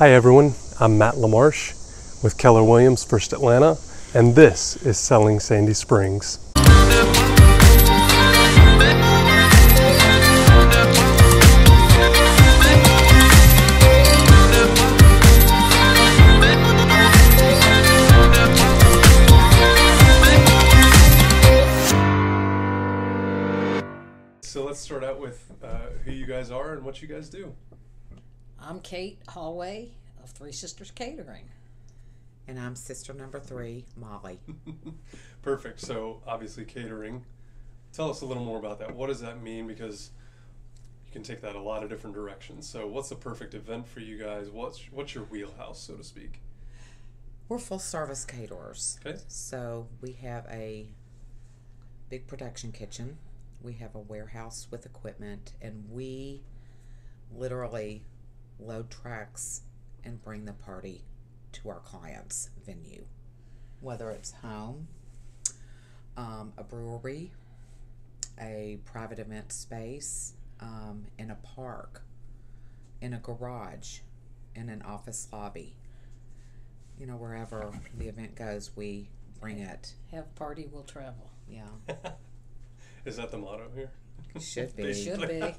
Hi everyone, I'm Matt LaMarche with Keller Williams First Atlanta, and this is Selling Sandy Springs. So let's start out with uh, who you guys are and what you guys do. I'm Kate Hallway of Three Sisters Catering. And I'm sister number three, Molly. Perfect. So obviously catering. Tell us a little more about that. What does that mean? Because you can take that a lot of different directions. So what's the perfect event for you guys? What's what's your wheelhouse, so to speak? We're full service caterers. Okay. So we have a big production kitchen. We have a warehouse with equipment, and we literally load trucks and bring the party to our clients' venue, whether it's home, um, a brewery, a private event space, um, in a park, in a garage, in an office lobby. You know, wherever the event goes, we bring it. Have party will travel. Yeah, Is that the motto here? should be. Should be.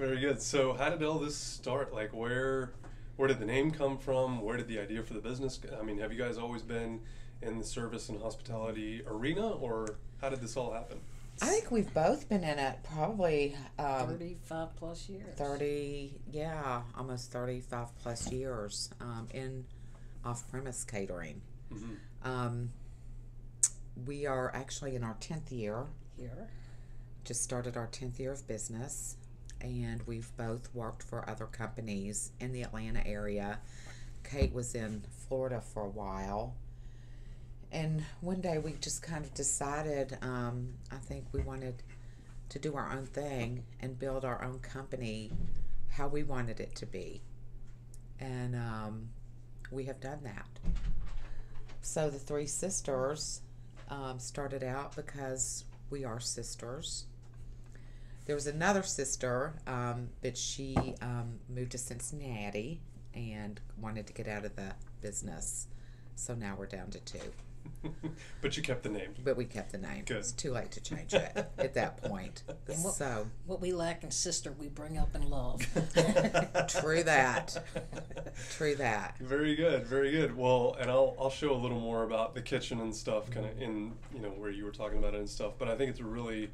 Very good. So how did all this start? Like where where did the name come from? Where did the idea for the business? I mean, have you guys always been in the service and hospitality arena, or how did this all happen? I think we've both been in it probably um, 35 plus years. 30, yeah, almost 35 plus years um, in off premise catering. Mhm. Um, we are actually in our 10th year, Here. just started our 10th year of business, and we've both worked for other companies in the Atlanta area. Kate was in Florida for a while. And one day we just kind of decided, um, I think we wanted to do our own thing and build our own company how we wanted it to be. And um, we have done that. So the three sisters um, started out because we are sisters. There was another sister, um, but she um, moved to Cincinnati and wanted to get out of the business. So now we're down to two. but you kept the name. But we kept the name. Good. It's too late to change it at that point. And what- So What we lack in sister, we bring up in love. true that. True that. Very good, very good. Well, and I'll I'll show a little more about the kitchen and stuff, kind of in you know where you were talking about it and stuff. But I think it's a really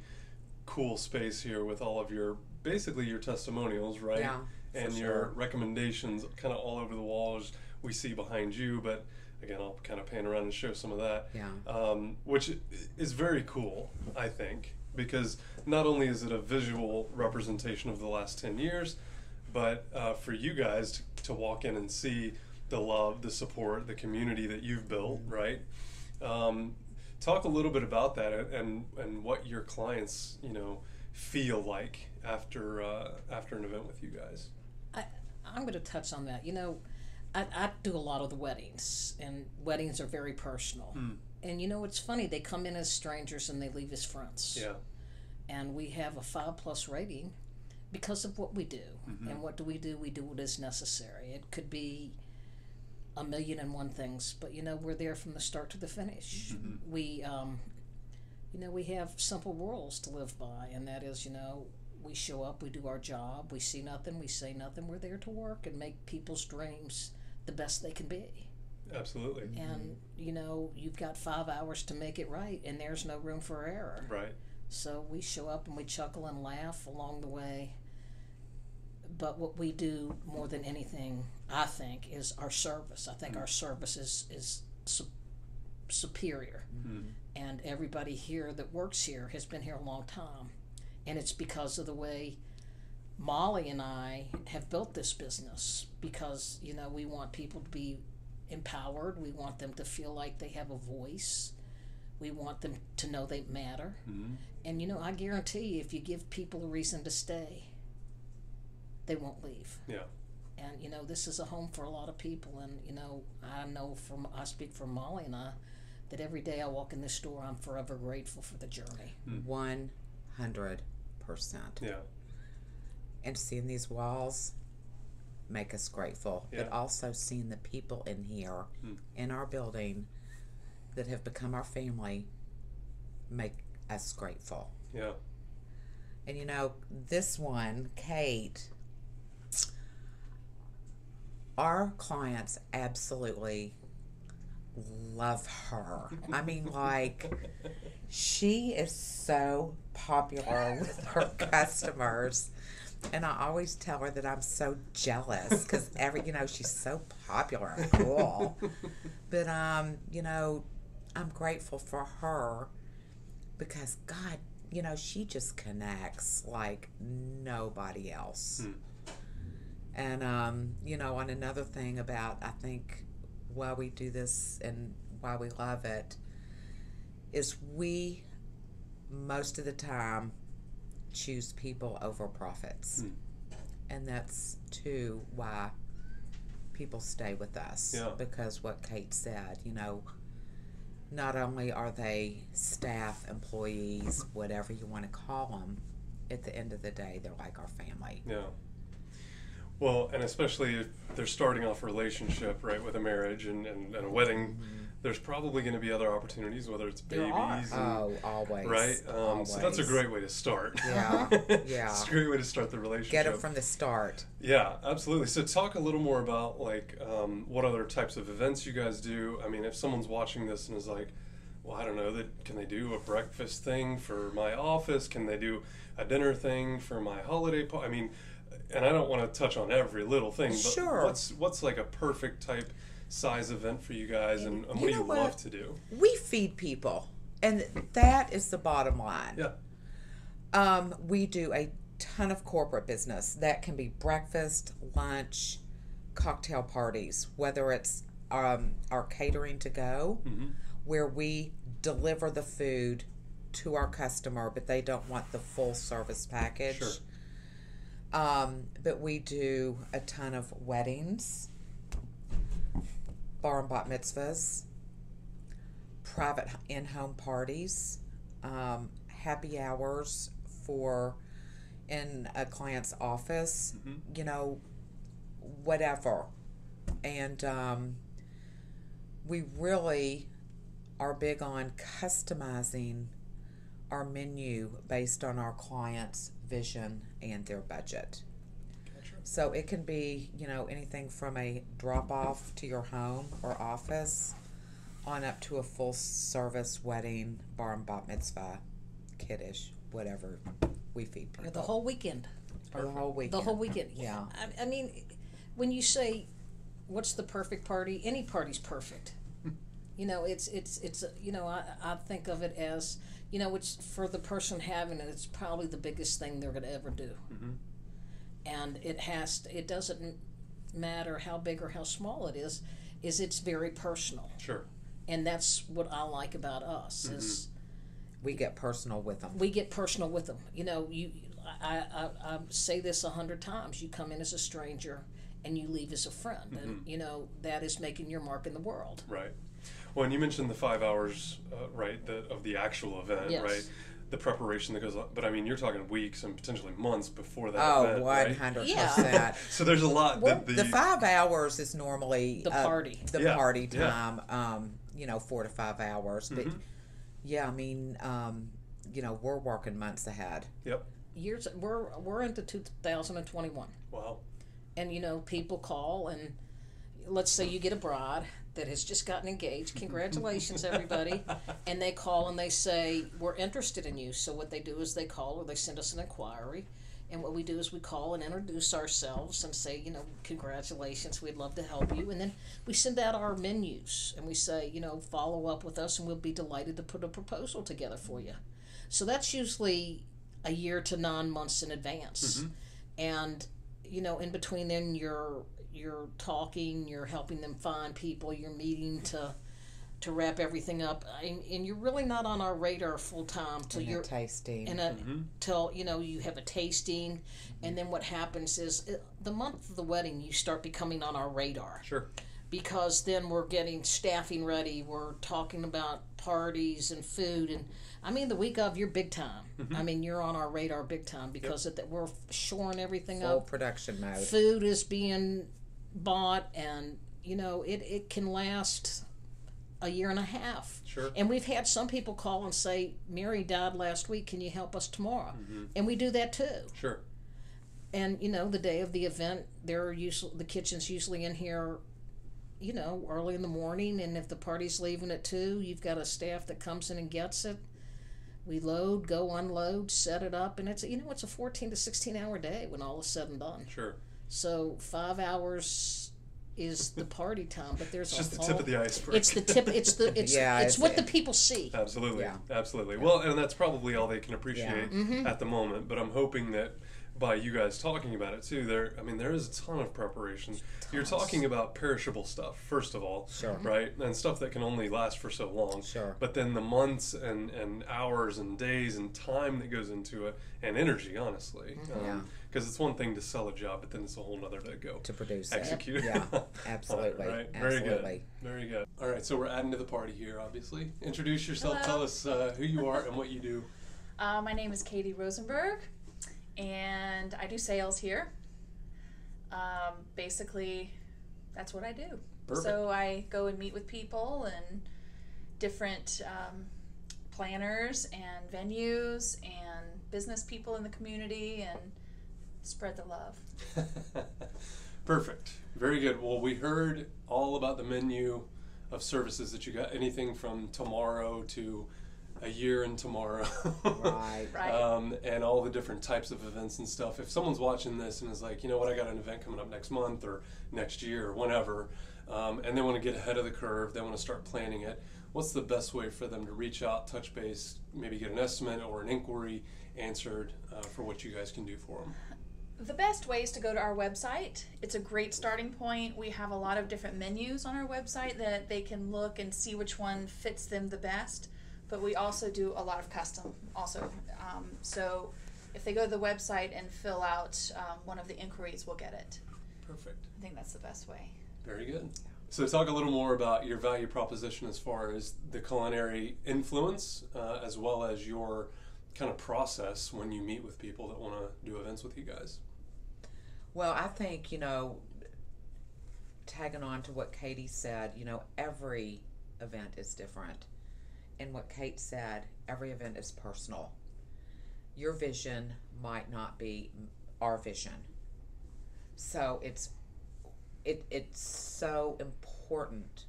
cool space here with all of your basically your testimonials, right? Yeah, and your sure. recommendations, kind of all over the walls. We see behind you, but again, I'll kind of pan around and show some of that. Yeah. Um, which is very cool, I think, because not only is it a visual representation of the last 10 years, but uh, for you guys to, to walk in and see the love, the support, the community that you've built, right? Um, talk a little bit about that and, and, and what your clients, you know, feel like after uh, after an event with you guys. I, I'm going to touch on that. You know, I, I do a lot of the weddings, and weddings are very personal. And you know, it's funny, they come in as strangers and they leave as friends. Yeah. and we have a five plus rating because of what we do. And what do we do? We do what is necessary. It could be a million and one things, but you know we're there from the start to the finish. We, um, you know, we have simple rules to live by, and that is, you know, we show up, we do our job, we see nothing, we say nothing. We're there to work and make people's dreams the best they can be. Absolutely. And you know, you've got five hours to make it right, and there's no room for error. Right. So we show up and we chuckle and laugh along the way. But what we do more than anything, I think, is our service. I think mm. our service is, is su- superior. Mm-hmm. And everybody here that works here has been here a long time. And it's because of the way Molly and I have built this business because, you know, we want people to be empowered. We want them to feel like they have a voice. We want them to know they matter. Mm-hmm. And you know, I guarantee you, if you give people a reason to stay, they won't leave. Yeah. And you know, this is a home for a lot of people. And you know, I know from I speak for Molly and I that every day I walk in this store, I'm forever grateful for the journey. 100%. Yeah. And seeing these walls, make us grateful, but also seeing the people in here, Hmm. in our building, that have become our family, make us grateful. Yeah. And you know, this one, Kate, our clients absolutely love her. I mean, like, she is so popular with her customers. And I always tell her that I'm so jealous because every, you know, she's so popular and cool. But, um, you know, I'm grateful for her because, God, you know, she just connects like nobody else. Hmm. And, um, you know, on another thing about, I think, why we do this and why we love it is we, most of the time, choose people over profits. Hmm. And that's, too, why people stay with us. Yeah. Because what Kate said, you know, not only are they staff, employees, whatever you want to call them, at the end of the day, they're like our family. Yeah. Well, and especially if they're starting off a relationship, right, with a marriage and, and, and a wedding, there's probably going to be other opportunities, whether it's There babies, are. and, Oh, always. right? Um, so that's a great way to start. Yeah, yeah. it's a great way to start the relationship. Get it from the start. Yeah, absolutely. So talk a little more about like um, what other types of events you guys do. I mean, if someone's watching this and is like, well, I don't know, that can they do a breakfast thing for my office? Can they do a dinner thing for my holiday? Pa-? I mean, and I don't want to touch on every little thing, but Sure. what's what's like a perfect type size event for you guys, and, and what do you what? love to do? We feed people, and that is the bottom line. Yeah, Um, we do a ton of corporate business. That can be breakfast, lunch, cocktail parties, whether it's um, our catering to go, Mhm. where we deliver the food to our customer, but they don't want the full service package. Sure. Um, but we do a ton of weddings, bar and bat mitzvahs, private in home parties, um, happy hours for in a client's office, Mhm. you know, whatever. And um, we really are big on customizing our menu based on our client's vision and their budget. So it can be, you know, anything from a drop off to your home or office on up to a full service wedding, bar and bat mitzvah, kiddush, whatever we feed people. Or the whole weekend. Or the whole weekend. The whole weekend. Yeah. I, I mean, when you say, "What's the perfect party?" Any party's perfect. You know, it's it's it's you know I I think of it as you know it's for the person having it. It's probably the biggest thing they're going to ever do. Mhm. And it has to, it doesn't matter how big or how small it is. Is it's very personal, sure. and that's what I like about us. Is We get personal with them. we get personal with them. You know, you I, I, I say this a hundred times. You come in as a stranger and you leave as a friend, and you know that is making your mark in the world. Right. Well, and you mentioned the five hours, uh, right, the, of the actual event, Yes. right? The preparation that goes on. But I mean, you're talking weeks and potentially months before that Oh, event, one right? hundred Yeah. percent. So there's a lot Well, that the, The five hours is normally The uh, party. The Yeah, party yeah. time. Um, you know, four to five hours. But Mhm. yeah, I mean, um, you know, we're working months ahead. Yep. Years we're we're into 2021, Wow. and you know people call and let's say you get a bride that has just gotten engaged. Congratulations, everybody! And they call and they say we're interested in you. So what they do is they call or they send us an inquiry. And what we do is we call and introduce ourselves and say, you know, congratulations, we'd love to help you. And then we send out our menus and we say, you know, follow up with us and we'll be delighted to put a proposal together for you. So that's usually a year to nine months in advance. Mm-hmm. And, you know, in between then you're you're talking, you're helping them find people, you're meeting to to wrap everything up. And, and you're really not on our radar full time till And you're a tasting. in a Mhm. till you know you have a tasting and then what happens is uh, the month of the wedding you start becoming on our radar Sure. because then we're getting staffing ready. We're talking about parties and food, and I mean the week of you're big time. I mean you're on our radar big time because of that we're shoring everything Full up. production mode. Food is being bought, and you know it it can last a year and a half. Sure. And we've had some people call and say, "Mary died last week. Can you help us tomorrow?" Mm-hmm. And we do that too Sure. and you know the day of the event there are usually the kitchen's usually in here you know early in the morning and if the party's leaving at two you've got a staff that comes in and gets it we load go unload set it up and it's you know it's a 14 to 16 hour day when all is said and done Sure. So five hours is the party time but there's It's just a the tip whole- of the iceberg. it's the tip it's the it's Yeah, it's it's- what the people see Absolutely. Yeah. Absolutely. Well, and that's probably all they can appreciate Mm-hmm. at the moment. But I'm hoping that by you guys talking about it too, there. I mean, there is a ton of preparation. You're talking about perishable stuff, first of all, Sure. right? And stuff that can only last for so long. Sure. But then the months and and hours and days and time that goes into it, and energy, honestly. Mm-hmm. Yeah. Because it's one thing to sell a job, but then it's a whole nother to go to produce it. execute. Yeah, on it, absolutely. right. Very Absolutely. good. Very good. All right, so we're adding to the party here, obviously. Introduce yourself. Hello. Tell us uh, who you are and what you do. Uh, my name is Katie Rosenberg, and I do sales here. Um, basically, that's what I do. Perfect. So I go and meet with people and different um, planners and venues and business people in the community and spread the love. Perfect. Very good. Well, we heard all about the menu of services that you got. Anything from tomorrow to a year and tomorrow. Right. Right. Um, and all the different types of events and stuff. If someone's watching this and is like, you know what, I got an event coming up next month or next year or whenever, um, and they want to get ahead of the curve, they want to start planning it. What's the best way for them to reach out, touch base, maybe get an estimate or an inquiry answered uh, for what you guys can do for them? The best way is to go to our website. It's a great starting point. We have a lot of different menus on our website that they can look and see which one fits them the best. But we also do a lot of custom, also. Um, so if they go to the website and fill out um, one of the inquiries, we'll get it. Perfect. I think that's the best way. Very good. So, talk a little more about your value proposition as far as the culinary influence, uh, as well as your kind of process when you meet with people that want to do events with you guys. Well, I think, you know, tagging on to what Katie said, you know, every event is different. And what Kate said, every event is personal. Your vision might not be our vision. So it's it it's so important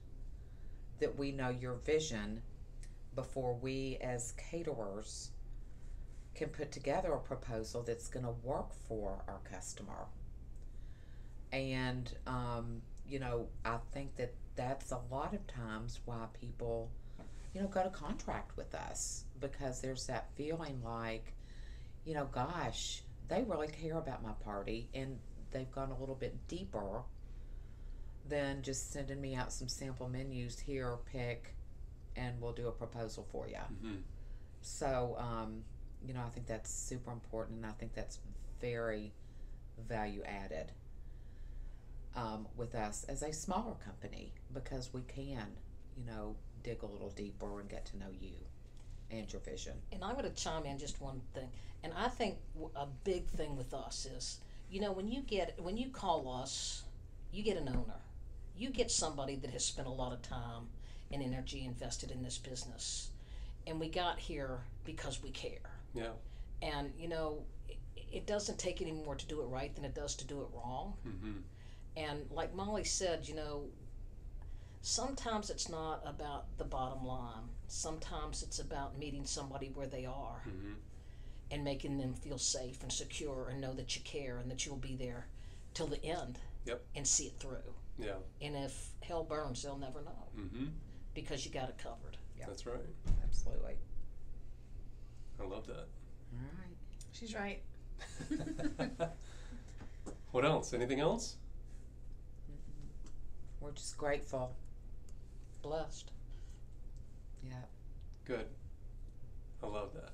that we know your vision before we as caterers can put together a proposal that's going to work for our customer. And, um, you know, I think that that's a lot of times why people, you know, go to contract with us because there's that feeling like, you know, gosh, they really care about my party and they've gone a little bit deeper than just sending me out some sample menus here, pick, and we'll do a proposal for you. Mm-hmm. So, um, you know, I think that's super important, and I think that's very value added um, with us as a smaller company because we can, you know, dig a little deeper and get to know you and your vision. And I'm going to chime in just one thing. And I think a big thing with us is, you know, when you get when you call us, you get an owner. You get somebody that has spent a lot of time and energy invested in this business. And we got here because we care. Yeah. And you know, it, it doesn't take any more to do it right than it does to do it wrong. Mm-hmm. And like Molly said, you know, sometimes it's not about the bottom line. Sometimes it's about meeting somebody where they are Mm-hmm. and making them feel safe and secure and know that you care and that you'll be there till the end Yep. and see it through. Yeah. And if hell burns, they'll never know Mm-hmm. because you got it covered. Yeah. That's right. Absolutely. I love that. All right. She's right. what else? Anything else? We're just grateful. Blessed. Yeah. Good. I love that.